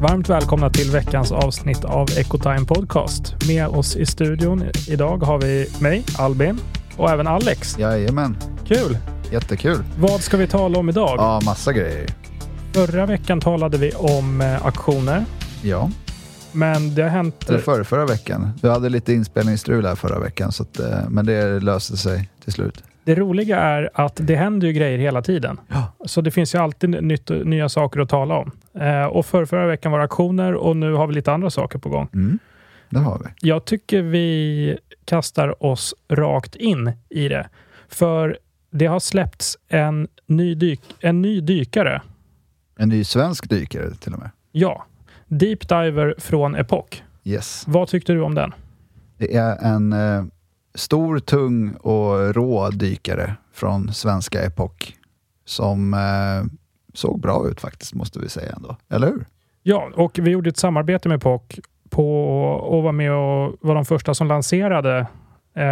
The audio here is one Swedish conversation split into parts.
Varmt välkomna till veckans avsnitt av Ecotime Podcast. Med oss i studion idag har vi mig, Albin, och även Alex. Jajamän, Kul! jättekul. Vad ska vi tala om idag? Ja, massa grejer. Förra veckan talade vi om eh, aktioner, Ja, men det har hänt... eller förra, förra veckan. Vi hade lite inspelningsstrul här förra veckan, så att, eh, men det löste sig till slut. Det roliga är att det händer ju grejer hela tiden. Ja. Så det finns ju alltid nytt, nya saker att tala om. Eh, och för förra veckan var det aktioner och nu har vi lite andra saker på gång. Mm, det har vi. Jag tycker vi kastar oss rakt in i det. För det har släppts en ny, dyk, en ny dykare. En ny svensk dykare till och med. Ja, Deep Diver från Epoch. Yes. Vad tyckte du om den? Det är en eh, stor, tung och rå dykare från svenska Epoch som eh, såg bra ut faktiskt, måste vi säga ändå. Eller hur? Ja, och vi gjorde ett samarbete med Epoch på och var med och var de första som lanserade eh,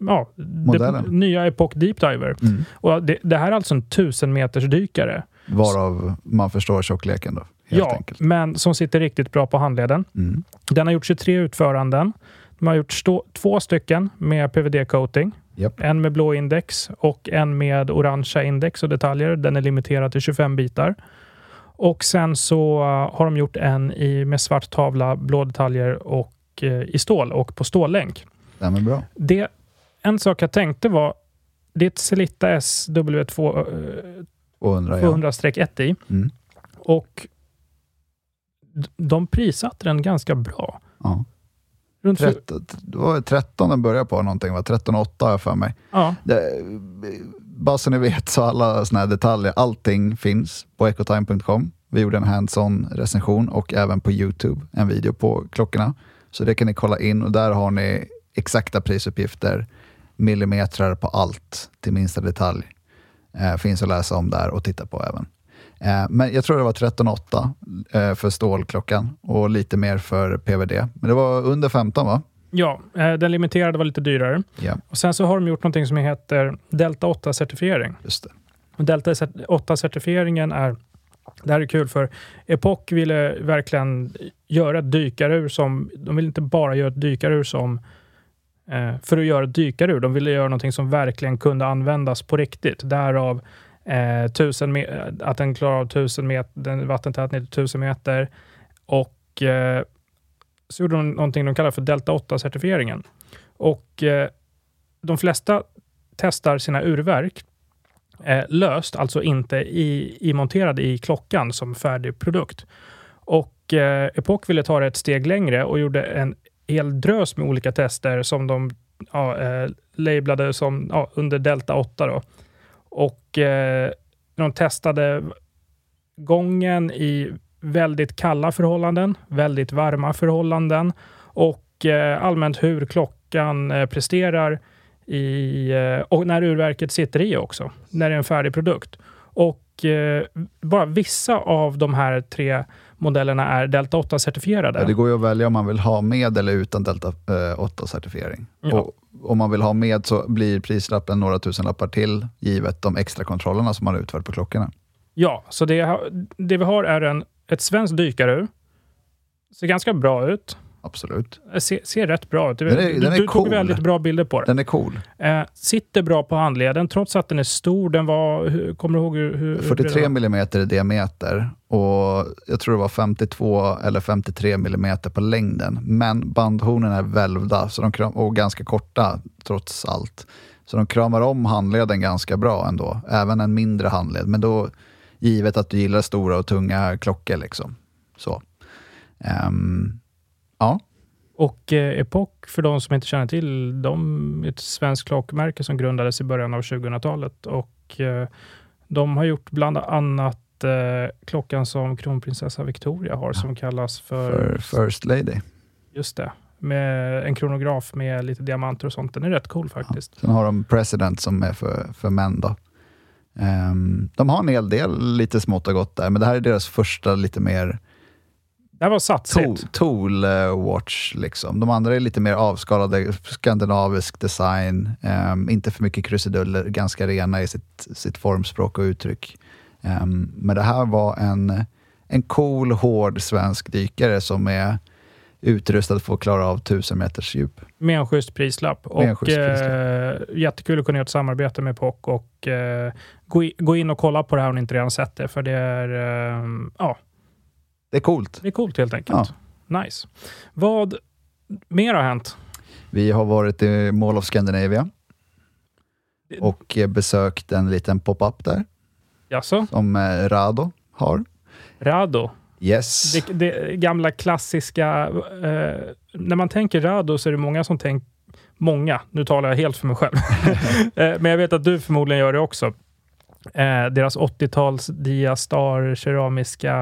ja, Modellen. det nya Epoch Deep Diver. Mm. Och det, det här är alltså en 1000 meters dykare. Varav man förstår tjockleken då, ja, enkelt. men som sitter riktigt bra på handleden. Mm. Den har gjort 23 utföranden. De har gjort stå, två stycken med PVD-coating. Japp. En med blå index och en med orangea index och detaljer. Den är limiterad till 25 bitar. Och sen så uh, har de gjort en i, med svart tavla, blå detaljer och eh, i stål och på stållänk. Stämmer bra. Det, en sak jag tänkte var, det är ett Celitta SW2 eh, 200 ja. 200-1 i. Mm. Och de prissatte den ganska bra. ja. Runt 13, det var 13 den började på någonting, va? 13,8 har jag för mig. ja, Det, bara så ni vet, så alla såna här detaljer, allting finns på ecotime.com. Vi gjorde en hands-on recension och även på Youtube, en video på klockorna. Så det kan ni kolla in och där har ni exakta prisuppgifter, millimeter på allt till minsta detalj. Eh, finns att läsa om där och titta på även. Eh, men jag tror det var 13,8 eh, för stålklockan och lite mer för PVD. Men det var under 15 va? ja, eh, den limiterade var lite dyrare. Ja, Och sen så har de gjort någonting som heter Delta 8-certifiering. just det. Och Delta 8-certifieringen är det här är kul för Epoch ville verkligen göra ett dykarur som, de vill inte bara göra ett dykarur som för att göra ett dykarur. De ville göra någonting som verkligen kunde användas på riktigt. Därav eh, tusen att den klarar av tusen meter, den vattentät ner till 1000 meter. Och eh, så gjorde de någonting de kallar för Delta 8-certifieringen. Och eh, de flesta testar sina urverk eh, löst, alltså inte i, imonterade i klockan som färdig produkt. Och eh, Epoch ville ta det ett steg längre och gjorde en hel drös med olika tester som de ja, eh, lablade som ja, under Delta 8. Då. Och eh, de testade gången i väldigt kalla förhållanden, väldigt varma förhållanden och eh, allmänt hur klockan eh, presterar i, eh, och när urverket sitter i också, när det är en färdig produkt. Och bara vissa av de här tre modellerna är Delta 8-certifierade. Ja, det går ju att välja om man vill ha med eller utan Delta eh, 8-certifiering. Ja. Och om man vill ha med så blir prislappen några tusen lappar till, givet de extra kontrollerna som man har utfört på klockorna. Ja, så det, det vi har är en, ett svenskt dykarur. Ser ganska bra ut. Absolut. Ser, ser rätt bra ut. Du, Den är- du, den är du tog cool. väldigt bra bilder på det. Den är cool. Eh, sitter bra på handleden, trots att den är stor. Den var, hur, kommer du ihåg hur... hur hur 43 bred den var? millimeter i diameter och jag tror det var 52 eller 53 millimeter på längden. Men bandhornen är välvda så de kram, och ganska korta trots allt. Så de kramar om handleden ganska bra ändå, även en mindre handled. Men då givet att du gillar stora och tunga klockor. Liksom. Så. Ehm, ja, Och eh, Epoch, för de som inte känner till, de är ett svenskt klockmärke som grundades i början av 2000-talet och eh, de har gjort bland annat eh, klockan som kronprinsessa Victoria har som kallas för... För First Lady. Just det. Med en kronograf med lite diamanter och sånt. Den är rätt cool faktiskt. Sen har de President som är för, för män. Då. Ehm, de har en hel del lite smått och gott där, men det här är deras första lite mer Det här var satsigt. tool, tool eh, watch. Liksom. De andra är lite mer avskalade, skandinavisk design, ehm, inte för mycket krusiduller, ganska rena i sitt, sitt formspråk och uttryck. Ehm, men det här var en, en cool, hård svensk dykare som är utrustad för att klara av 1000 meters djup. Med en schysst prislapp. Med en Och, schysst prislapp. eh, jättekul att kunna göra ett samarbete med Epoch och eh, gå, i, gå in och kolla på det här om ni inte redan sett det. För det är, eh, ja, Det är coolt. det är coolt helt enkelt. Nice. Vad mer har hänt? Vi har varit i Mall of Scandinavia och besökt en liten pop-up där Jaså? som eh, Rado har. Rado? Yes. Det, det gamla klassiska... Eh, när man tänker Rado så är det många som tänker... Många, nu talar jag helt för mig själv. eh, men jag vet att du förmodligen gör det också. Eh, deras 80-tals Diastar, keramiska,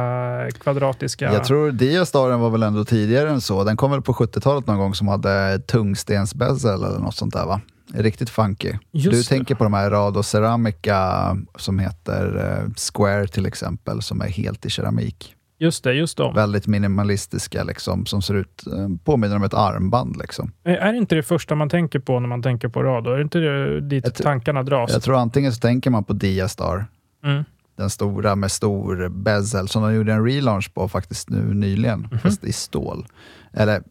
kvadratiska... Jag tror Diastaren var väl ändå tidigare än så. Den kom väl på 70-talet någon gång som hade tungstensbezel eller något sånt där va? Riktigt funky. Just du det. tänker på de här Rado Ceramica som heter eh, Square till exempel, som är helt i keramik. Just det, just dem. Väldigt minimalistiska, liksom, som ser ut, eh, påminner om ett armband. Liksom. Är det inte det första man tänker på när man tänker på Rado? Är det inte det dit Jag tankarna dras? Jag tror antingen så tänker man på Diastar, Mm. den stora med stor bezel, som de gjorde en relaunch på faktiskt nu nyligen, Mhm. fast i stål. Eller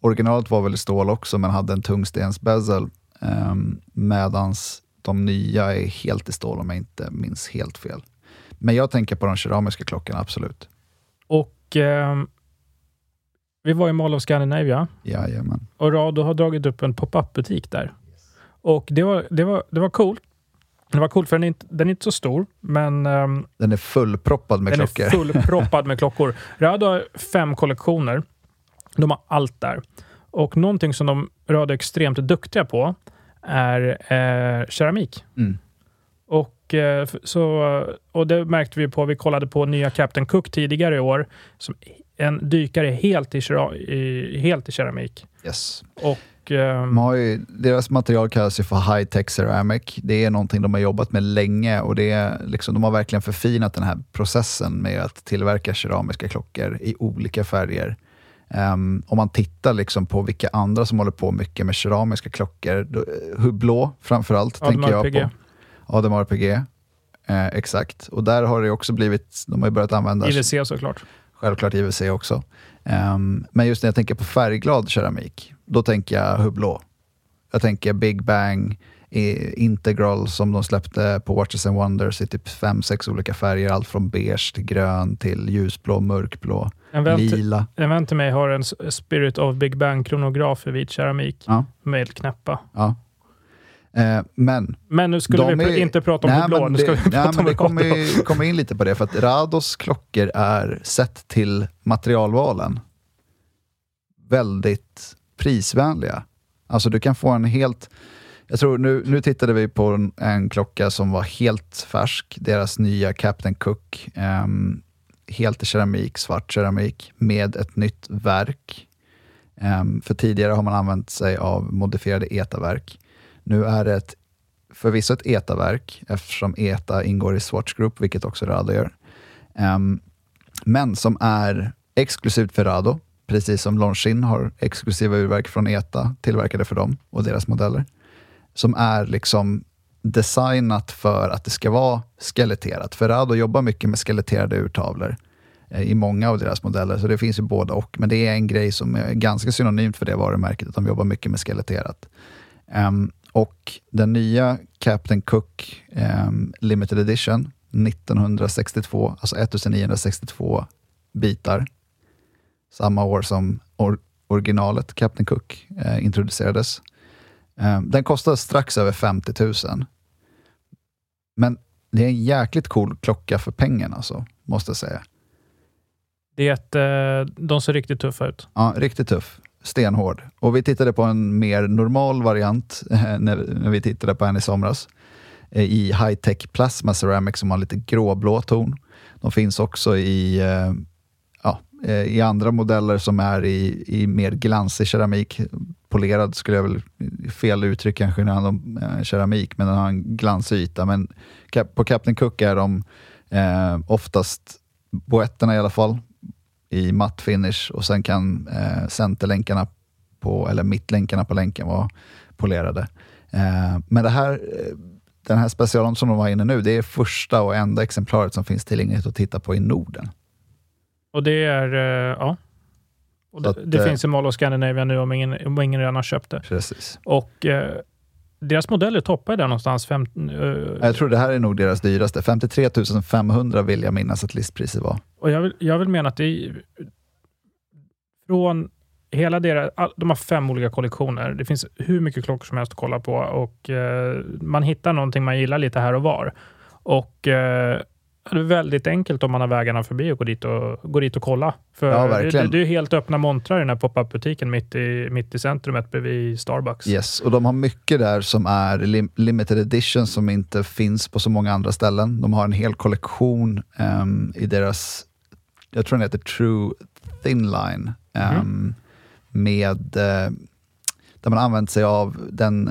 originalet var väl i stål också, men hade en tungstensbezel, um, medans de nya är helt i stål om jag inte minns helt fel. Men jag tänker på de keramiska klockorna, absolut. Och ehm, vi var i Mall of Scandinavia Jajamän. och Rado har dragit upp en pop-up-butik där. Och det var, det var, det var coolt. Det var coolt för den är inte, den är inte så stor, men ehm, Den är fullproppad med den klockor. är fullproppad med klockor. Rado har fem kollektioner. De har allt där. Och någonting som de Rado är extremt duktiga på är eh, keramik. Mm. Och, eh, så, och det märkte vi på, vi kollade på nya Captain Cook tidigare i år, som en dykare helt i, helt i keramik. Yes. Och, ehm, De har ju, deras material kallas ju för high tech ceramic. Det är någonting de har jobbat med länge och det är liksom, de har verkligen förfinat den här processen med att tillverka keramiska klockor i olika färger. Um, om man tittar liksom på vilka andra som håller på mycket med keramiska klockor, då, eh, Hublå framförallt Audemars tänker jag på. Audemars PG. Eh, exakt, och där har det också blivit, de har ju börjat använda IWC såklart. självklart IWC också. Ehm, men just när jag tänker på färgglad keramik, då tänker jag Hublå. Jag tänker Big Bang, Integral som de släppte på Watches and Wonders i typ fem, sex olika färger. Allt från beige till grön till ljusblå, mörkblå, En vän, till, lila. en vän till mig har en Spirit of Big Bang kronograf i vit keramik Ja, med knäppa. ja. Eh, men Men nu skulle vi är- inte prata om Nej, men nu ska det, vi nej, prata om det kommer, kommer in lite på det, för att Rados klockor är, sett till materialvalen, väldigt prisvänliga. Alltså du kan få en helt... Jag tror nu, nu tittade vi på en, en klocka som var helt färsk, deras nya Captain Cook. ehm, helt i keramik, svart keramik, med ett nytt verk. Ehm, för tidigare har man använt sig av modifierade ETA-verk. Nu är det ett, förvisso ett ETA-verk, eftersom ETA ingår i Swatch Group, vilket också Rado gör. Um, men som är exklusivt för Rado, precis som Longines har exklusiva urverk från ETA tillverkade för dem och deras modeller. Som är liksom designat för att det ska vara skeletterat. För Rado jobbar mycket med skeletterade urtavlor eh, i många av deras modeller, så det finns ju båda och. Men det är en grej som är ganska synonymt för det varumärket, att de jobbar mycket med skeletterat. Um, och den nya Captain Cook ehm, Limited Edition 1962, alltså 1962 bitar. Samma år som or- originalet Captain Cook eh, introducerades. Ehm, den kostar strax över 50 000. Men det är en jäkligt cool klocka för pengarna, alltså, måste jag säga. Det är ett, eh, de ser riktigt tuffa ut. Ja, riktigt tuff stenhård. Och vi tittade på en mer normal variant eh, när, när vi tittade på en i somras eh, i High Tech Plasma Ceramic som har lite gråblå ton. De finns också i, eh, ja, i andra modeller som är i, i mer glansig keramik. Polerad skulle jag väl, fel uttryck kanske när det handlar om keramik, men den har en glansig yta. Men på Captain Cook är de eh, oftast boetterna i alla fall, i matt finish och sen kan eh, centerlänkarna på, eller mittlänkarna på länken vara polerade. Eh, men det här, eh, den här specialen som de var inne nu, det är första och enda exemplaret som finns tillgängligt att titta på i Norden. Och det är, eh, ja. Och det, att, det finns i Mall of Scandinavia nu om ingen, om ingen redan har köpt det. Precis. Och eh, deras modeller toppar där någonstans. Fem, uh, jag tror det här är nog deras dyraste. 53 500 vill jag minnas att listpriset var. Och jag vill, jag vill mena att det är från hela deras, de har fem olika kollektioner. Det finns hur mycket klockor som helst att kolla på och uh, man hittar någonting man gillar lite här och var. Och uh, det är väldigt enkelt om man har vägarna förbi och går dit och, går dit och kolla. För ja, verkligen. Det, det är helt öppna montrar i den här pop-up-butiken mitt i, mitt i centrumet bredvid Starbucks. Yes, och de har mycket där som är lim limited edition som inte finns på så många andra ställen. De har en hel kollektion um, i deras, jag tror den heter True Thin Line, um, mm. med, uh, där man använt sig av den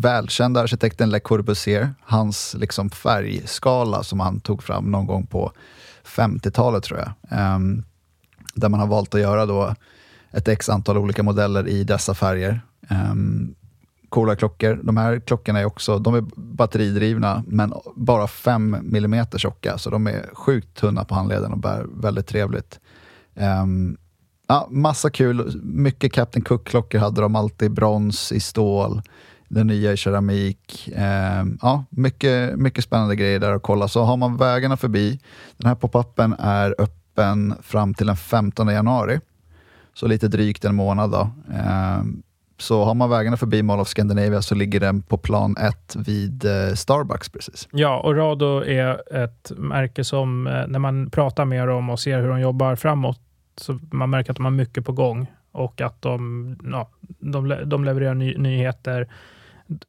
välkända arkitekten Le Corbusier, hans liksom färgskala som han tog fram någon gång på 50-talet tror jag. Um, där man har valt att göra då ett x antal olika modeller i dessa färger. Um, coola klockor. De här klockorna är också de är batteridrivna, men bara 5 mm tjocka, så de är sjukt tunna på handleden och bär väldigt trevligt. Um, ja, massa kul. Mycket Captain Cook-klockor hade de alltid. Brons i stål den nya i keramik. Eh, ja, mycket, mycket spännande grejer där att kolla. Så har man vägarna förbi, den här popupen är öppen fram till den 15 januari. Så lite drygt en månad. Då. Eh, så har man vägarna förbi Mall of Scandinavia så ligger den på plan 1 vid eh, Starbucks precis. Ja, och Rado är ett märke som eh, när man pratar med dem och ser hur de jobbar framåt, så man märker att de har mycket på gång och att de, ja, de, de levererar ny, nyheter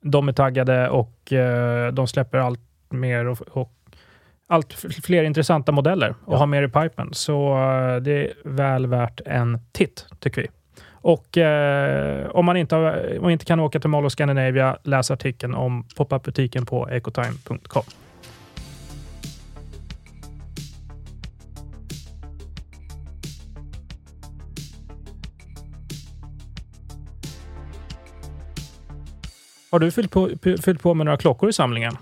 de är taggade och eh, de släpper allt mer och, och allt fler intressanta modeller och ja. har mer i pipen. Så eh, det är väl värt en titt, tycker vi. Och eh, om man inte, har, om man inte kan åka till Mall of Scandinavia, läs artikeln om pop-up-butiken på ecotime.com. Har du fyllt på, fyllt på med några klockor i samlingen?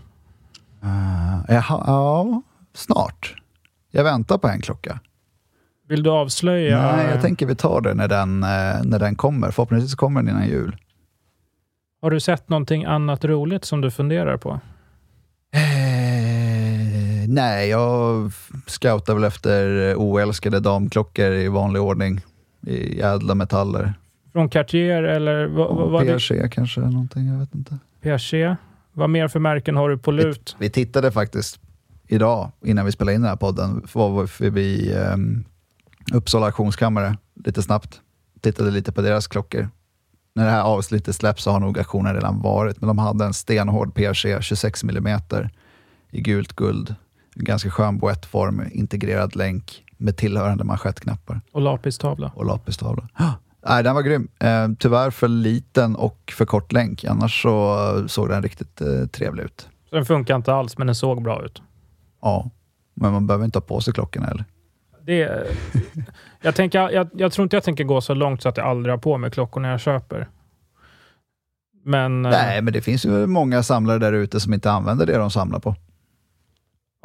Uh, jaha, ja, snart. Jag väntar på en klocka. Vill du avslöja? Nej, jag tänker vi tar det när den, eh, när den kommer. Förhoppningsvis kommer den innan jul. Har du sett någonting annat roligt som du funderar på? Eh, nej, jag scoutar väl efter oälskade damklockor i vanlig ordning. I ädla metaller. Från Cartier eller? Vad, vad Piaget det? kanske, någonting, jag vet inte. Piaget. Vad mer för märken har du på lut? Vi, vi tittade faktiskt idag, innan vi spelade in den här podden, var vi förbi um, Uppsala auktionskammare lite snabbt. Tittade lite på deras klockor. När det här avsnittet släpps så har nog auktionen redan varit, men de hade en stenhård Piaget 26 mm i gult guld. Ganska skön boettform, integrerad länk med tillhörande manschettknappar. Och lapistavla. Och lapistavla. Nej, den var grym. Eh, tyvärr för liten och för kort länk. Annars så såg den riktigt eh, trevlig ut. Så den funkar inte alls, men den såg bra ut? Ja, men man behöver inte ha på sig klockan heller. Det, jag, tänker, jag, jag, tror inte jag tänker gå så långt så att jag aldrig har på mig klockor när jag köper. Men, eh, Nej, men det finns ju många samlare där ute som inte använder det de samlar på.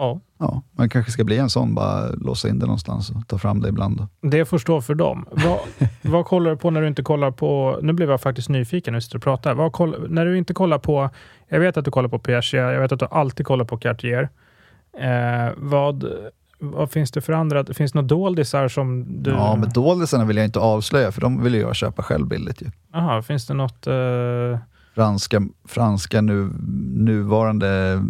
Ja. ja. Man kanske ska bli en sån, bara låsa in det någonstans och ta fram det ibland. Det får stå för dem. Vad, vad kollar du på när du inte kollar på... Nu blev jag faktiskt nyfiken när vi sitter och pratar. Vad koll, när du inte kollar på... Jag vet att du kollar på Piaget, jag vet att du alltid kollar på Cartier. Eh, vad, vad finns det för andra? Finns det några doldisar som du... Ja, men doldisarna vill jag inte avslöja, för de vill jag köpa själv billigt. Ju. Jaha, finns det något... Eh... Franska, franska nu, nuvarande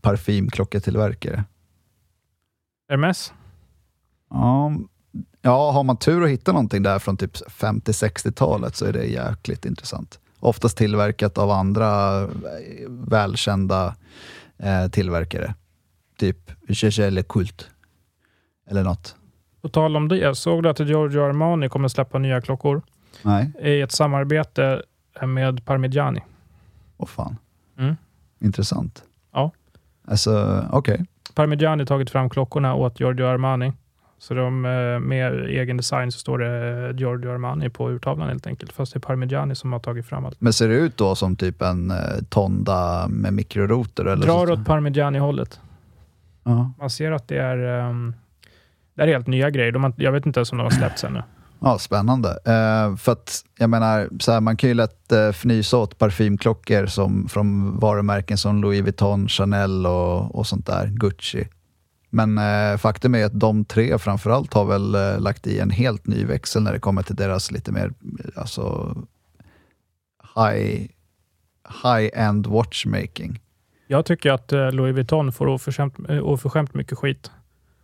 parfymklocketillverkare. Hermes? Ja, ja, har man tur att hitta någonting där från typ 50-60-talet så är det jäkligt intressant. Oftast tillverkat av andra eh, välkända eh, tillverkare. Typ Gégé Le Kult. Eller något. På tal om det, såg du att Giorgio Armani kommer släppa nya klockor? Nej, I ett samarbete med Parmigiani. åh fan. Mm. Intressant. Ja. Alltså, okej. Parmigiani har tagit fram klockorna åt Giorgio Armani. Så de, eh, med egen design så står det Giorgio Armani på urtavlan helt enkelt. Fast det är Parmigiani som har tagit fram allt. Men ser det ut då som typ en eh, Tonda med mikrorotor? Eller Drar så? åt Parmigiani-hållet. Ja. Man ser att det är, um, det är helt nya grejer. De har, jag vet inte ens om de har släppts ännu. Ja, spännande. Eh, för att jag menar, så här, man kan ju lätt eh, fnysa åt parfymklockor som, från varumärken som Louis Vuitton, Chanel och, och sånt där, Gucci. Men eh, faktum är att de tre framförallt har väl eh, lagt i en helt ny växel när det kommer till deras lite mer alltså, high, high-end watchmaking. Jag tycker att eh, Louis Vuitton får oförskämt, eh, oförskämt mycket skit.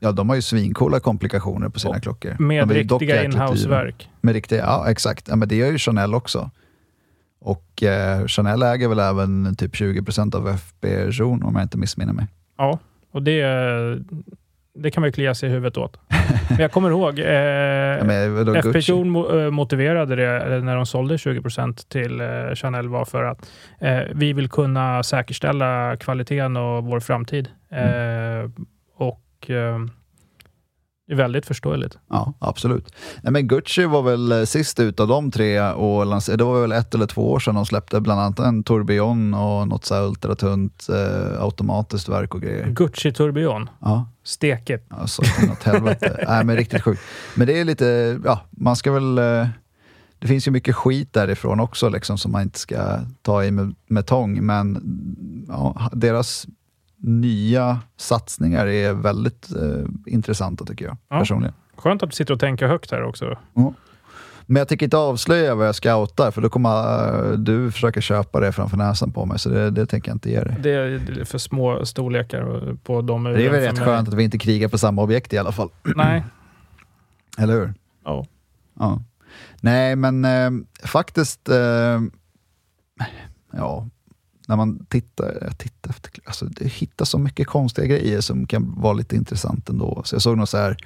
Ja, de har ju svincoola komplikationer på sina Och klockor. Med riktiga inhouseverk. Med riktiga, ja exakt. Ja, men det gör ju Chanel också. Och eh, Chanel äger väl även typ 20% av FB Journe om jag inte missminner mig. Ja, och det, det kan man ju klia sig i huvudet åt. Men jag kommer ihåg, eh, Ja? Journe mo- eh, motiverade det eh, när de sålde 20% till eh, Chanel var för att eh, vi vill kunna säkerställa kvaliteten och vår framtid. Mm. Eh, och eh, det är väldigt förståeligt. Ja, absolut. Nej, men Gucci var väl eh, sist ut av de tre och det var väl ett eller två år sedan de släppte bland annat en tourbillon och något så här ultratunt eh, automatiskt verk och grejer. Gucci Tourbillon, Ja, stekigt. alltså något helvete. Nej, men riktigt sjukt. Men det är lite, ja, man ska väl eh, det finns ju mycket skit därifrån också liksom, som man inte ska ta i med, med tång, men ja, deras nya satsningar är väldigt eh, intressanta tycker jag Ja. personligen. Skönt att du sitter och tänker högt här också. Men jag tänker inte avslöja vad jag scoutar, för då kommer eh, du försöka köpa det framför näsan på mig, så det, det tänker jag inte ge dig. Det är för små storlekar på de Det är väl rätt skönt att vi inte krigar på samma objekt i alla fall, Nej. eller hur? Ja. Ja. Nej, men eh, faktiskt, eh, ja, när man tittar, tittar efter, alltså det hittar så mycket konstiga grejer som kan vara lite intressant ändå. Så jag såg någon så här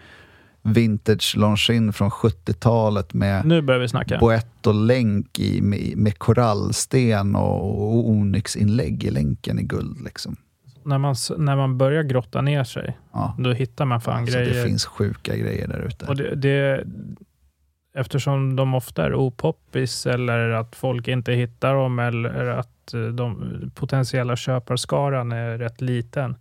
vintage Longines från 70-talet med Nu börjar vi snacka. boett och länk i, med, med korallsten och, och onyxinlägg i länken i guld. Liksom. När, man, när man börjar grotta ner sig, Ja. då hittar man fan Alltså, grejer. det finns sjuka grejer där ute. Och det, det, eftersom de ofta är opoppis eller att folk inte hittar dem eller att eh, de potentiella köparskaran är rätt liten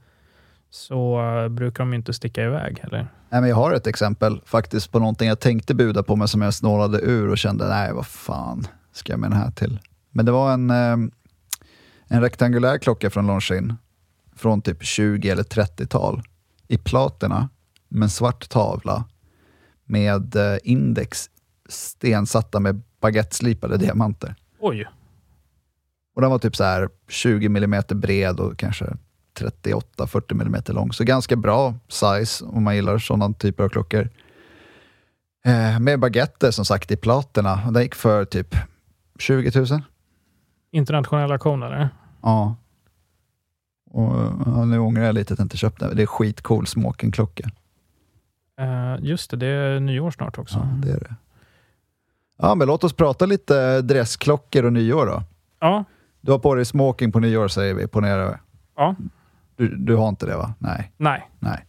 så eh, brukar de inte sticka iväg heller. Nej, men jag har ett exempel faktiskt på någonting jag tänkte buda på men som jag snålade ur och kände, nej vad fan ska jag med den här till? Men det var en, eh, en rektangulär klocka från Longines från typ 20 eller 30-tal i platina med svart tavla med index stensatta med baguetteslipade diamanter. Oj, Och den var typ så här 20 mm bred och kanske 38-40 mm lång. Så ganska bra size om man gillar sådana typer av klockor. Eh, med baguetter som sagt i platina. Och Den gick för typ 20 000. internationella auktion eller? Ja. Och ja, nu ångrar jag lite att jag inte köpte den. Det är skitcool smokingklocka. Eh, just det, det är nyår snart också. Ja, det är det. Ja, men låt oss prata lite dressklockor och nyår då. Ja, Du har på dig smoking på nyår säger vi, ponera. Ja. Du, du har inte det va? Nej. nej. Nej.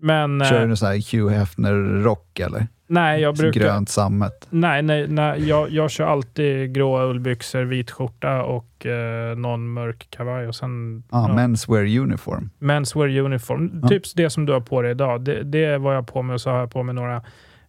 Men Kör du eh, någon sån här Hugh Hefner-rock eller? nej, jag brukar... Grönt sammet. Nej, nej, nej jag, jag kör alltid gråa ullbyxor, vit skjorta och eh, någon mörk kavaj och sen Ah, ja, Menswear uniform. menswear uniform. Ja. Typ det som du har på dig idag. Det, det var jag på mig och så har jag på mig några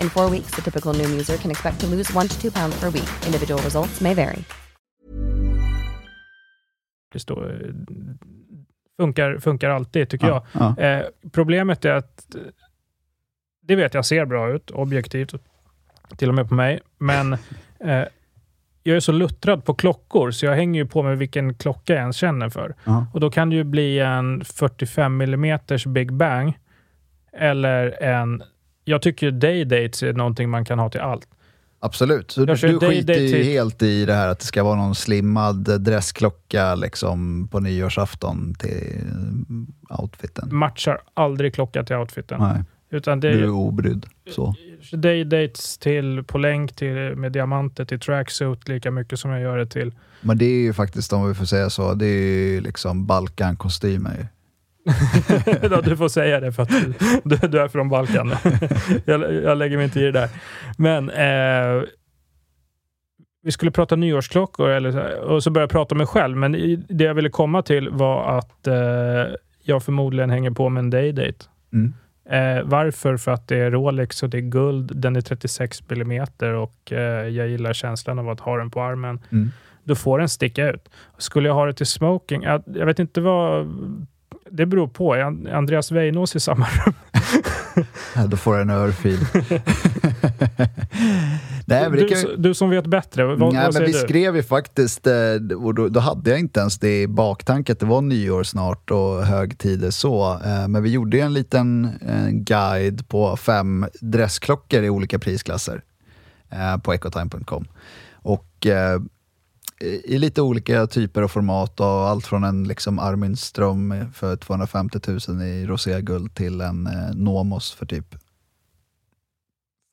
In four weeks, the typical Noom user can expect to lose one to two pounds per week. Individual results may vary. Det står, funkar, funkar alltid, tycker Ja, jag. Eh, problemet är att det vet jag ser bra ut, objektivt, till och med på mig, men eh, jag är så luttrad på klockor, så jag hänger ju på med vilken klocka jag ens känner för. Ja. Och Då kan det ju bli en 45 mm Big Bang, eller en... Jag tycker Day-Dates är någonting man kan ha till allt. Absolut. Så du, du day- skiter day ju helt i det här att det ska vara någon slimmad dressklocka liksom, på nyårsafton till outfiten. Matchar aldrig klocka till outfiten. Nej, Utan det du är obrydd. Så. day-dates till, på länk till, med diamanter till tracksuit lika mycket som jag gör det till Men det är ju faktiskt, om vi får säga så, det är ju liksom Balkan-kostymer. du får säga det för att du, du, är från Balkan. jag, jag lägger mig inte i det där. Men eh, vi skulle prata nyårsklockor eller, och så började jag prata om mig själv. Men det jag ville komma till var att eh, jag förmodligen hänger på med en day-date. Mm. Eh, varför? För att det är Rolex och det är guld. Den är 36 mm och eh, jag gillar känslan av att ha den på armen. Mm. Då får den sticka ut. Skulle jag ha det till smoking? Jag, jag vet inte vad... Det beror på. Är Andreas Weinås i samma rum? Ja, då får jag en örfil. Nej, du, s- du som vet bättre, vad, Nej, vad men vi du? skrev ju faktiskt, eh, och då, då hade jag inte ens det i baktanke att det var nyår snart och högtider så. Eh, Men vi gjorde ju en liten eh, guide på fem dressklockor i olika prisklasser på ecotime.com. Och i lite olika typer och format och allt från en liksom Armin Ström för 250 000 i roséguld till en eh, Nomos för typ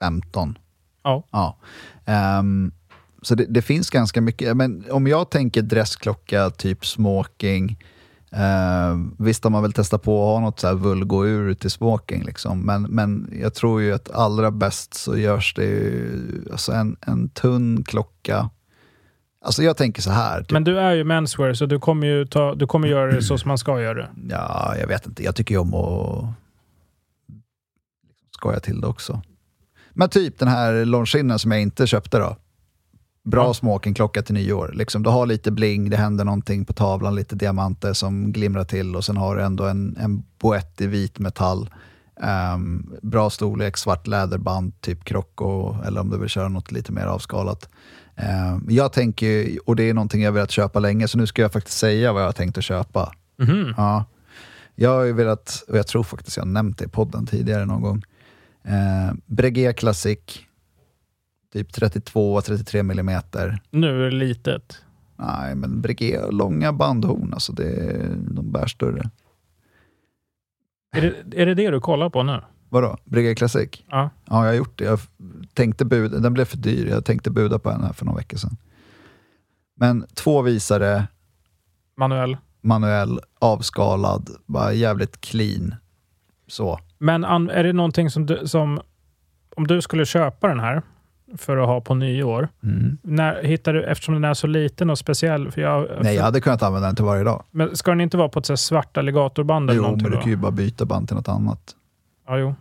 15. Ja. ja. Ehm, så det, det finns ganska mycket. Men om jag tänker dressklocka, typ smoking. Uh, visst har man väl testat på att ha något så här vulgo-ur till smoking, liksom. men, men jag tror ju att allra bäst så görs det ju, alltså en, en tunn klocka. Alltså jag tänker så här. Typ, Men du är ju menswear, så du kommer ju ta, du kommer göra det så som man ska göra det. Ja, jag vet inte. Jag tycker ju om att skoja till det också. Men typ den här Longines som jag inte köpte då. Bra Ja. smokingklocka till nyår. Liksom, du har lite bling, det händer någonting på tavlan, lite diamanter som glimrar till och sen har du ändå en, en boett i vit metall. Ehm, bra storlek, svart läderband, typ krocko, eller om du vill köra något lite mer avskalat. Ehm, jag tänker, och det är någonting jag velat köpa länge, så nu ska jag faktiskt säga vad jag har tänkt att köpa. Mhm. Ja. Jag har ju velat, och jag tror faktiskt jag har nämnt det i podden tidigare någon gång. Eh, Breguet Classic, typ 32-33 millimeter. Nu är det litet. Nej, men Breguet har långa bandhorn, alltså det, de bär större. Är det, är det det du kollar på nu? Vadå? Breguet Classic? Ja. Ja, jag har gjort det. Jag tänkte bud, den blev för dyr. Jag tänkte buda på den här för några veckor sedan. Men två visare, Manuell. manuell, avskalad, bara jävligt clean. Så. Men an, är det någonting som du, som... Om du skulle köpa den här för att ha på nyår. Mm. När, hittar du, eftersom den är så liten och speciell, för jag, Nej, jag hade kunnat använda den till varje dag. men ska den inte vara på ett så här svart alligatorband eller Jo, någonting men du då? kan ju bara byta band till något annat. Ja, jo.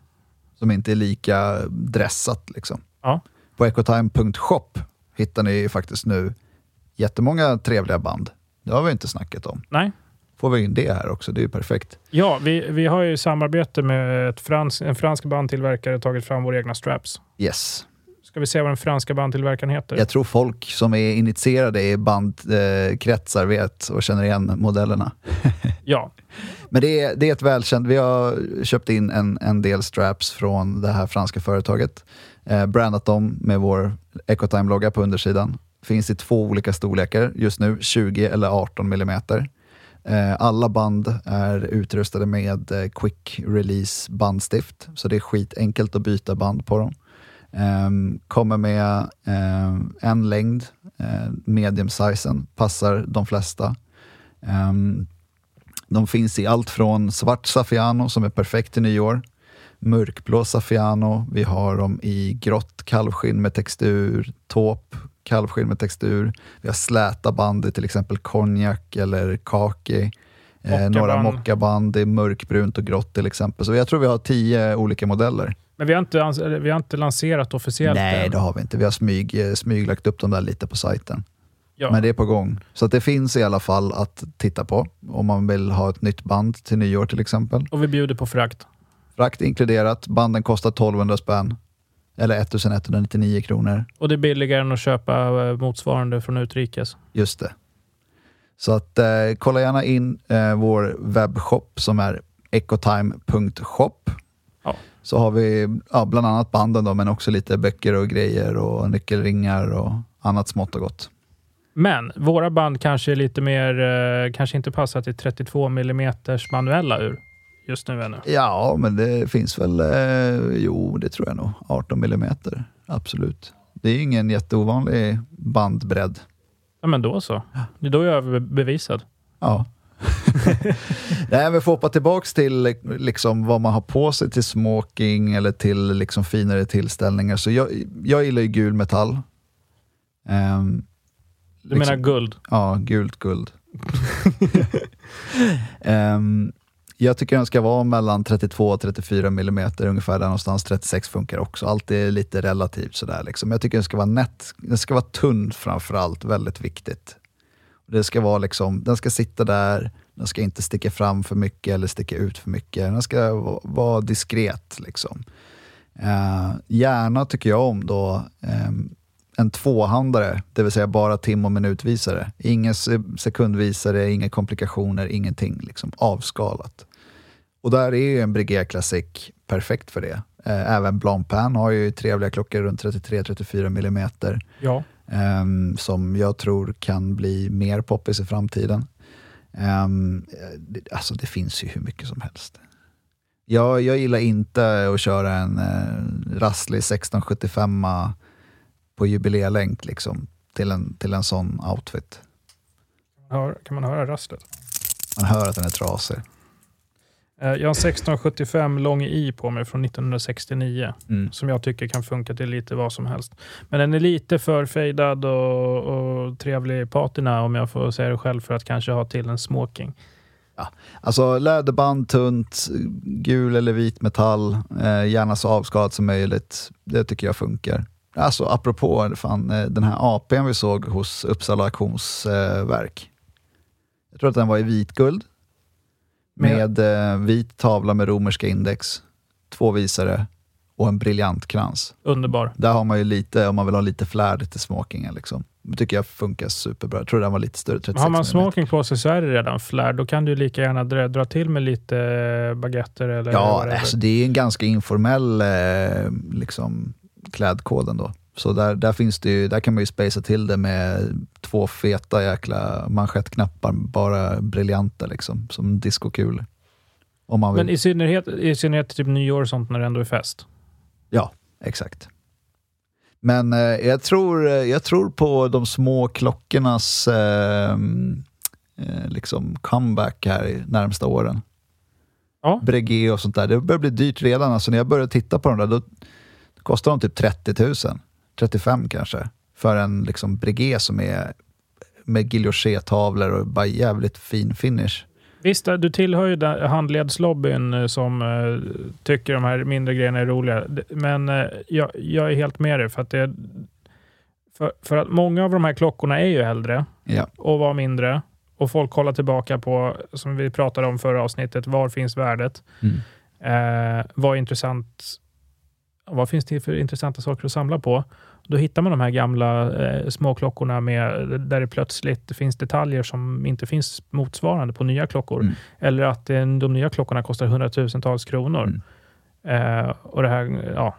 som inte är lika dressat. Liksom. Ja. På ecotime.shop hittar ni faktiskt nu jättemånga trevliga band. Det har vi inte snackat om. Nej. Får vi in det här också, det är ju perfekt. Ja, vi, vi har ju samarbete med ett frans, en fransk bandtillverkare tagit fram våra egna straps. Yes. Ska vi se vad den franska bandtillverkaren heter? Jag tror folk som är initierade i bandkretsar vet och känner igen modellerna. Ja, Men det är, det är ett välkänt, vi har köpt in en, en del straps från det här franska företaget. Eh, brandat dem med vår Ecotime-logga på undersidan. Finns i två olika storlekar just nu, 20 eller 18 millimeter. Eh, alla band är utrustade med eh, quick release bandstift, så det är skitenkelt att byta band på dem. Ehm, kommer med ehm, en längd, eh, medium-sizen, passar de flesta. Ehm, de finns i allt från svart Saffiano som är perfekt till nyår, mörkblå Saffiano, vi har dem i grått kalvskinn med textur, taupe kalvskinn med textur, vi har släta band i till exempel konjak eller kaki, eh, Mockaband. några mockaband, det är mörkbrunt och grått till exempel. Så jag tror vi har tio olika modeller. Men vi har inte, vi har inte lanserat officiellt Nej, än. det har vi inte. Vi har smyg, eh, smyglagt upp dem där lite på sajten. Ja. Men det är på gång. Så det finns i alla fall att titta på om man vill ha ett nytt band till nyår till exempel. Och vi bjuder på frakt. Frakt inkluderat, banden kostar 1200 spänn. Eller 1199 kronor. Och det är billigare än att köpa eh, motsvarande från utrikes. Just det. Så att eh, kolla gärna in eh, vår webbshop som är ecotime.shop. Så har vi ja, bland annat banden då, men också lite böcker och grejer och nyckelringar och annat smått och gott. Men våra band kanske är lite mer, eh, kanske inte passar till 32 mm manuella ur just nu ännu. Ja, men det finns väl, eh, jo det tror jag nog, 18 millimeter. Absolut. Det är ingen jätteovanlig bandbredd. Ja, men då så. Det är då jag är bevisad. Ja. Nej, för att hoppa tillbaks till liksom, vad man har på sig till smoking eller till liksom, finare tillställningar. Så jag, jag gillar ju gul metall. Ehm, Du menar guld? Ja, gult guld. Ehm, jag tycker den ska vara mellan 32 och 34 millimeter, ungefär där någonstans. 36 funkar också. Allt är lite relativt sådär. Liksom. Jag tycker den ska vara nätt. Den ska vara tunn framför allt, väldigt viktigt. Det ska vara liksom, den ska sitta där, den ska inte sticka fram för mycket eller sticka ut för mycket. Den ska vara diskret. Liksom. Eh, gärna tycker jag om då eh, en tvåhandare, det vill säga bara tim och minutvisare. Ingen sekundvisare, inga komplikationer, ingenting. Liksom avskalat. Och där är ju en Breguet Classic perfekt för det. Eh, Även Blancpain har ju trevliga klockor runt 33-34 millimeter Ja ehm, som jag tror kan bli mer poppis i framtiden. Det, alltså det finns ju hur mycket som helst. Jag, jag gillar inte att köra en eh, rasslig 1675 på jubileelänk liksom, till, en, till en sån outfit. Hör, kan man höra rastlet? Man hör att den är trasig. Eh, Jag har en 1675 lång i på mig från 1969 Mm. som jag tycker kan funka till lite vad som helst. Men den är lite för fejdad och, och trevlig patina om jag får säga det själv för att kanske ha till en smoking. Alltså läderband, tunt, gul eller vit metall, eh, gärna så avskalat som möjligt. Det tycker jag funkar. Alltså apropå fan, eh, den här APn vi såg hos Uppsala Auktionsverk. Jag tror att den var i vitguld med eh, vit tavla med romerska index, två visare och en briljantkrans. Underbar. Där har man ju lite, om man vill ha lite flärd till smokingen. Liksom. Det tycker jag funkar superbra. Jag tror den var lite större, 36 Har man smoking på sig så är det redan flärd. Då kan du lika gärna dra, dra till med lite eh, baguetter eller Ja, alltså det är en ganska informell eh, liksom, klädkod ändå. Så där, där, finns det ju, där kan man ju spacea till det med två feta jäkla manschettknappar, bara briljanta liksom, som discokul. Om man vill. Men i synnerhet, i synnerhet typ nyår och sånt när det ändå är fest. Ja, exakt. Men eh, jag, tror, eh, jag tror på de små klockornas eh, eh, liksom comeback här i närmsta åren. Ja. Breguet och sånt där. Det börjar bli dyrt redan. Alltså när jag började titta på dem där, då kostar de typ 30 000. 35 kanske. För en liksom Breguet som är med guilloché-tavlor och bara jävligt fin finish. Visst, du tillhör ju den handledslobbyn eh, som uh, tycker de här mindre grejerna är roliga. Men uh, jag, jag, är helt med dig. För att, det, för, för, att många av de här klockorna är ju äldre ja. och var mindre. Och folk kollar tillbaka på, som vi pratade om förra avsnittet, var finns värdet? Mm. Uh, vad är intressant? Vad finns det för intressanta saker att samla på? Då hittar man de här gamla eh, småklockorna med, där det plötsligt finns detaljer som inte finns motsvarande på nya klockor. Mm. Eller att eh, de nya klockorna kostar hundratusentals kronor. Mm. Eh, och det här, ja.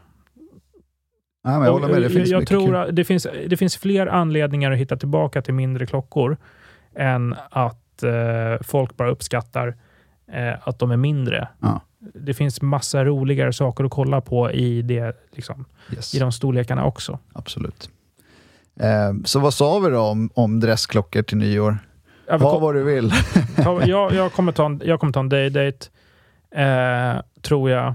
ja men jag håller med, det finns jag tror att det finns, det finns fler anledningar att hitta tillbaka till mindre klockor än att eh, folk bara uppskattar eh, att de är mindre. Ja det finns massa roligare saker att kolla på i, det, liksom, yes. i de storlekarna också. Absolut. Eh, så vad sa vi då om, om dressklockor till nyår? Ja, ha vad du vill. ta, jag, jag, kommer ta en, jag kommer ta en daydate, eh, tror jag.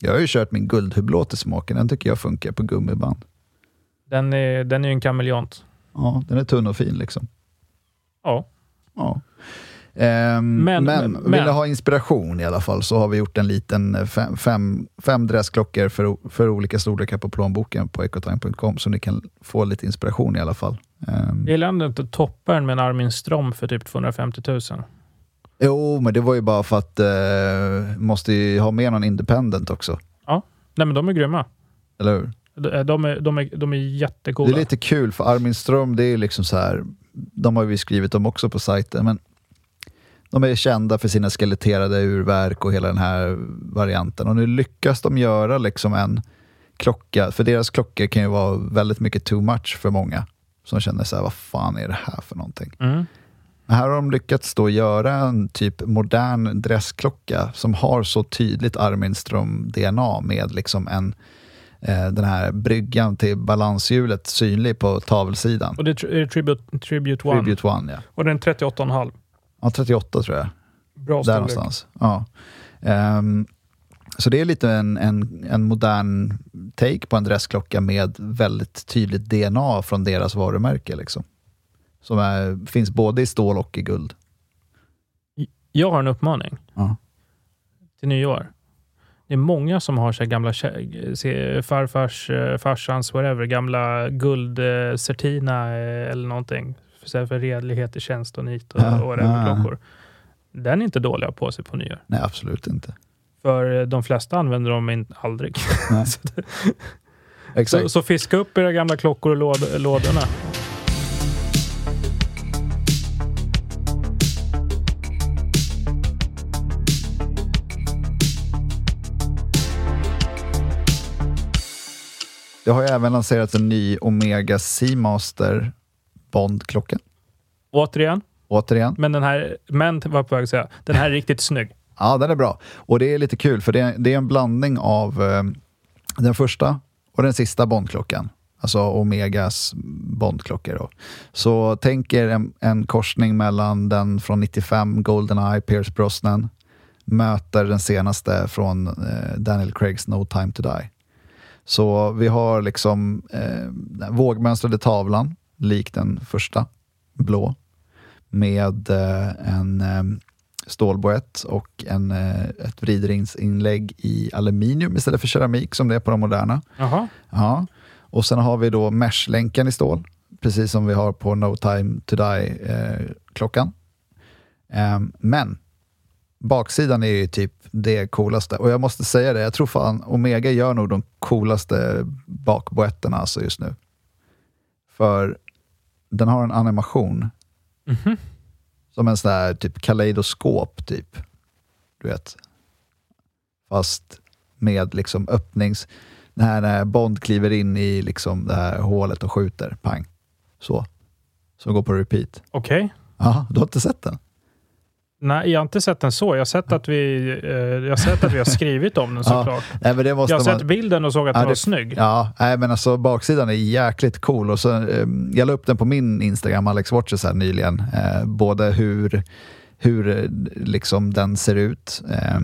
Jag har ju kört min guldhublåt i smaken. Den tycker jag funkar på gummiband. Den är, den är en kameleont. Ja, den är tunn och fin liksom. Ja. ja. Um, men, men, men, vill du ha inspiration i alla fall så har vi gjort en liten eh, fem, fem, fem dressklockor för, för olika storlekar på plånboken på ecotime.com så ni kan få lite inspiration i alla fall. Um, jag gillar ändå inte topparen med en Armin Strom för typ 250 000. Jo, men det var ju bara för att uh, måste ju ha med någon independent också. Ja, nej men de är grymma. Eller hur? De, de är, de, är, de är jättegoda. Det är lite kul för Armin Ström, det är liksom så här, de har vi skrivit om också på sajten, men de är kända för sina skeletterade urverk och hela den här varianten. Och nu lyckas de göra liksom en klocka, för deras klockor kan ju vara väldigt mycket too much för många som känner så här, vad fan är det här för någonting? Mm. Men här har de lyckats då göra en typ modern dressklocka som har så tydligt Arminström-DNA med liksom en eh, den här bryggan till balanshjulet synlig på tavelsidan. Och det är Tribute, Tribute One. Tribute One ja. Och den är 38,5. Ja, 38 tror jag. Bra Där någonstans. Ja. Um, så det är lite en, en, en modern take på en dressklocka med väldigt tydligt DNA från deras varumärke. Liksom. Som är, finns både i stål och i guld. Jag har en uppmaning ja. till nyår. Det är många som har så gamla farfars, eh, farsans, whatever, gamla guld eh, eh, eller någonting för, för redlighet i tjänst och nit och, ja, och klockor. Den är inte dålig att ha på sig på nyår. Nej, absolut inte. För eh, de flesta använder dem aldrig. så, Exakt. Så, så, fiska upp era gamla klockor och låd, lådorna. Det har ju även lanserats en ny Omega Seamaster Bond-klocka. Återigen. Återigen. Men den här, men var på väg att säga, den här är riktigt snygg. Ja, den är bra. Och det är lite kul för det är, det är en blandning av eh, den första och den sista Bondklockan. Alltså Omegas Bondklockor. Då. Så tänk er en, en, korsning mellan den från 95, Goldeneye, Pierce Brosnan, möter den senaste från eh, Daniel Craigs No time to die. Så vi har liksom eh, vågmönstrade tavlan lik den första, blå, med eh, en eh, stålboett och en, eh, ett vridringsinlägg i aluminium istället för keramik som det är på de moderna. Aha. Ja. Och sen har vi då meshlänken i stål, precis som vi har på No time to die-klockan. Eh, men baksidan är ju typ det coolaste. Och jag måste säga det, jag tror fan Omega gör nog de coolaste bakboetterna alltså just nu. För den har en animation. Mm -hmm. Som en sån där typ kaleidoskop, typ. Du vet. Fast med liksom öppnings... Det här när Bond kliver in i liksom det här hålet och skjuter, pang. Så. Som går på repeat. Okej. Okay. Ja, du har inte sett den? Nej, jag har inte sett den så. Jag har sett att vi, eh, jag har, sett att vi har skrivit om den såklart. ja, nej, men det måste jag har man... sett bilden och såg att ja, den var det... snygg. Ja, nej, men alltså baksidan är jäkligt cool. Och så, eh, jag la upp den på min Instagram, Alex Watches, här nyligen. Eh, både hur, hur eh, liksom den ser ut, eh,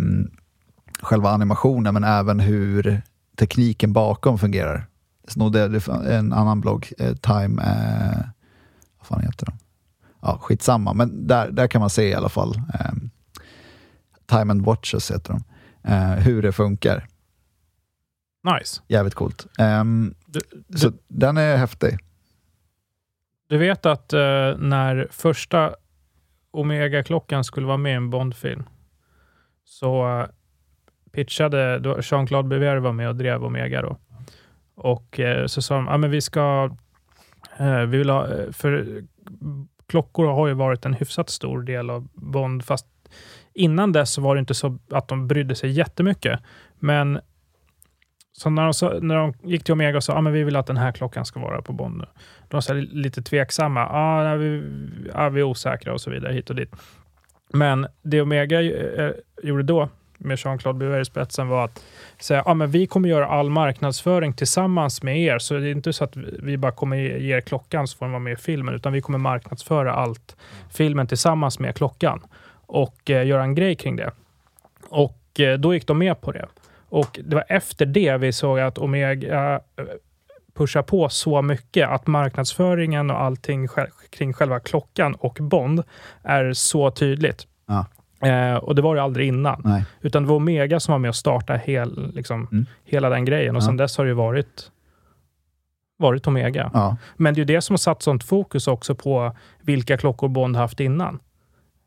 själva animationen, men även hur tekniken bakom fungerar. snodde det fan- en annan blogg, eh, Time, eh, vad fan heter de? Ja, skitsamma, men där, där kan man se i alla fall, eh, Time and Watches heter de, eh, hur det funkar. Nice. Jävligt coolt. Ehm, Du, du, så den är häftig. du vet att eh, när första Omega-klockan skulle vara med i en Bond-film så eh, pitchade, Jean-Claude Bever var med och drev Omega då. Och eh, så sa de, ah, men vi ska, eh, vi vill ha, eh, för klockor har ju varit en hyfsat stor del av Bond, fast innan dess var det inte så att de brydde sig jättemycket. Men så när de, när de gick till Omega och sa, ah, men vi vill att den här klockan ska vara på Bond nu. De var lite tveksamma, ah, nej, vi, ah, vi är osäkra och så vidare hit och dit. Men det Omega eh, gjorde då, med Jean-Claude Bever i spetsen, var att säga ah, men vi kommer göra all marknadsföring tillsammans med er. Så det är inte så att vi bara kommer ge er klockan så får den vara med i filmen, utan vi kommer marknadsföra allt filmen tillsammans med klockan och eh, göra en grej kring det. Och eh, då gick de med på det. Och det var efter det vi såg att Omega eh, pushar på så mycket att marknadsföringen och allting kring själva klockan och Bond är så tydligt. Eh, och det var det aldrig innan. Nej. Utan det var Omega som var med och startade hel, liksom, Mm. hela den grejen. Och Ja. sen dess har det ju varit, varit Omega. Ja. Men det är ju det som har satt sånt fokus också på vilka klockor Bond haft innan.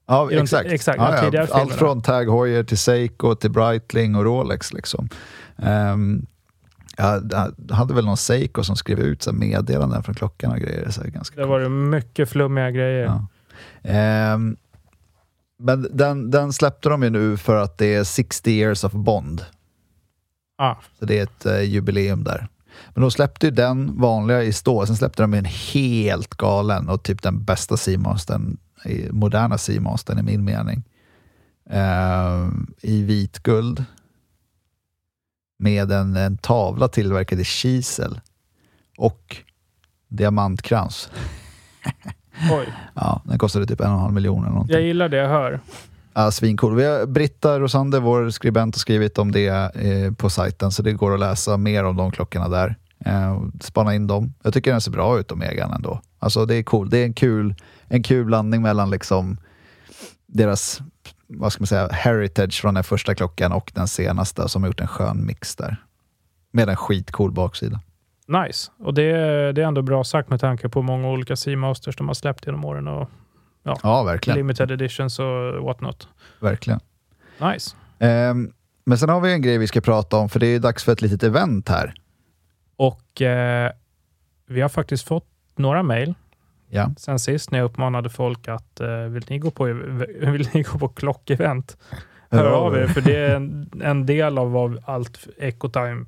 Ja, de- exakt. exakt, ja, ja. Allt från Tag Heuer till Seiko till Breitling och Rolex. Liksom. Um, jag hade väl någon Seiko som skrev ut så meddelanden från klockan och grejer. Så ganska Det var det mycket flummiga grejer. Ja. Men den, den släppte de ju nu för att det är 60 years of Bond. Ja. Så det är ett eh, jubileum där. Men de släppte ju den vanliga i stå, sen släppte de en helt galen och typ den bästa Seamastern, moderna Seamastern i min mening. Ehm, I vitguld. Med en, en tavla tillverkad i kisel. Och diamantkrans. Oj. Ja, den kostade typ en och en halv miljon eller någonting. Jag gillar det jag hör. Ja, svincool. Vi har, Britta Rosander, vår skribent, har skrivit om det eh, på sajten, så det går att läsa mer om de klockorna där. Eh, spana in dem. Jag tycker den ser bra ut, Omegan ändå. Alltså det är cool. Det är en kul, en kul blandning mellan liksom deras, vad ska man säga, heritage från den första klockan och den senaste som har gjort en skön mix där. Med en skitcool baksida. Nice. Och det, det är ändå bra sagt med tanke på många olika Seamasters de har släppt genom åren och Ja, verkligen. limited editions och what not. verkligen. Nice. Ehm, men sen har vi en grej vi ska prata om, för det är dags för ett litet event här. Och eh, vi har faktiskt fått några mejl Ja. sen sist när jag uppmanade folk att eh, vill, ni gå på, vill ni gå på klockevent? Hör av er, för det är en, en del av vad allt Ecotime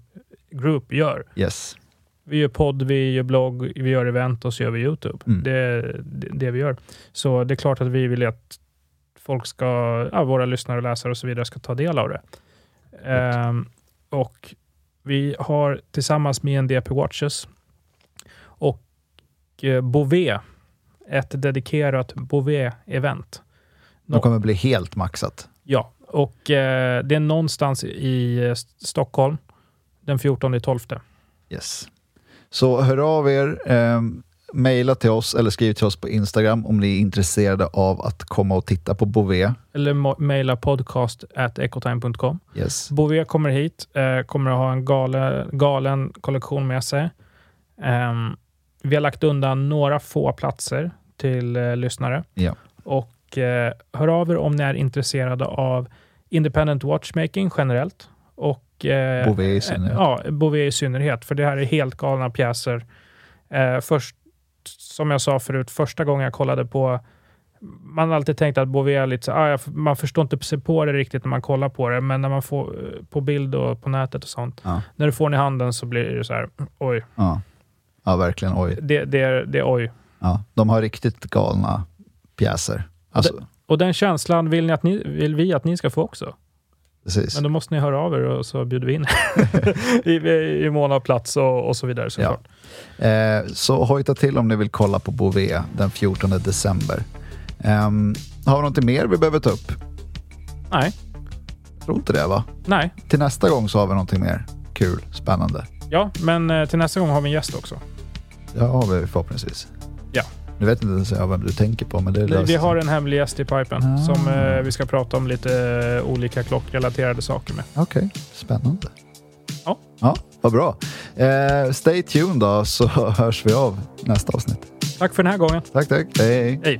Group gör. Yes. Vi gör podd, vi gör blogg, vi gör event och så gör vi Youtube. Mm. Det är det, det vi gör. Så det är klart att vi vill att folk ska, ja, våra lyssnare och läsare och så vidare ska ta del av det. Ehm, och vi har tillsammans med NDP Watches och eh, Bouvet ett dedikerat Bouvet-event. De kommer bli helt maxat. Ja, och eh, det är någonstans i eh, Stockholm den 14 12. Yes. Så hör av er, eh, mejla till oss eller skriv till oss på Instagram om ni är intresserade av att komma och titta på Bouvet. Eller mejla podcast at ecotime.com. Yes. Bouvet kommer hit, eh, kommer att ha en gale, galen kollektion med sig. Ehm, vi har lagt undan några få platser till eh, lyssnare. Ja. Och eh, hör av er om ni är intresserade av independent watchmaking generellt. Och, eh, Bouvet i synnerhet. Ja, Bouvet i synnerhet. För det här är helt galna pjäser. Eh, först, som jag sa förut, första gången jag kollade på man har alltid tänkt att Bouvet är lite så, ah, jag- man förstår inte sig på det riktigt när man kollar på det, men när man får eh, på bild och på nätet och sånt, Ja. när du får den i handen så blir det så här, oj, Ja. ja, verkligen. Oj. det, det, är, det är oj. Ja. De har riktigt galna pjäser. Alltså, Och den känslan vill, ni att ni, vill vi att ni ska få också. Precis. Men då måste ni höra av er och så bjuder vi in I, i, mån av plats och, och så vidare såklart. Eh, så hojta till om ni vill kolla på Bouvet den 14 december. Ehm, har vi någonting mer vi behöver ta upp? Nej, Jag tror inte det va? nej, Till nästa gång så har vi någonting mer kul, spännande. Ja, men eh, till nästa gång har vi en gäst också. Ja, har vi förhoppningsvis. Ja. Nu vet inte ens jag vem du tänker på, men det Vi, löser vi har en hemlig gäst i pipen Ah. som eh, vi ska prata om lite eh, olika klockrelaterade saker med. Okej, spännande. Ja. Ja, vad bra. Eh, stay tuned då, så hörs vi av nästa avsnitt. Tack för den här gången. Tack, tack. Hej. Hej!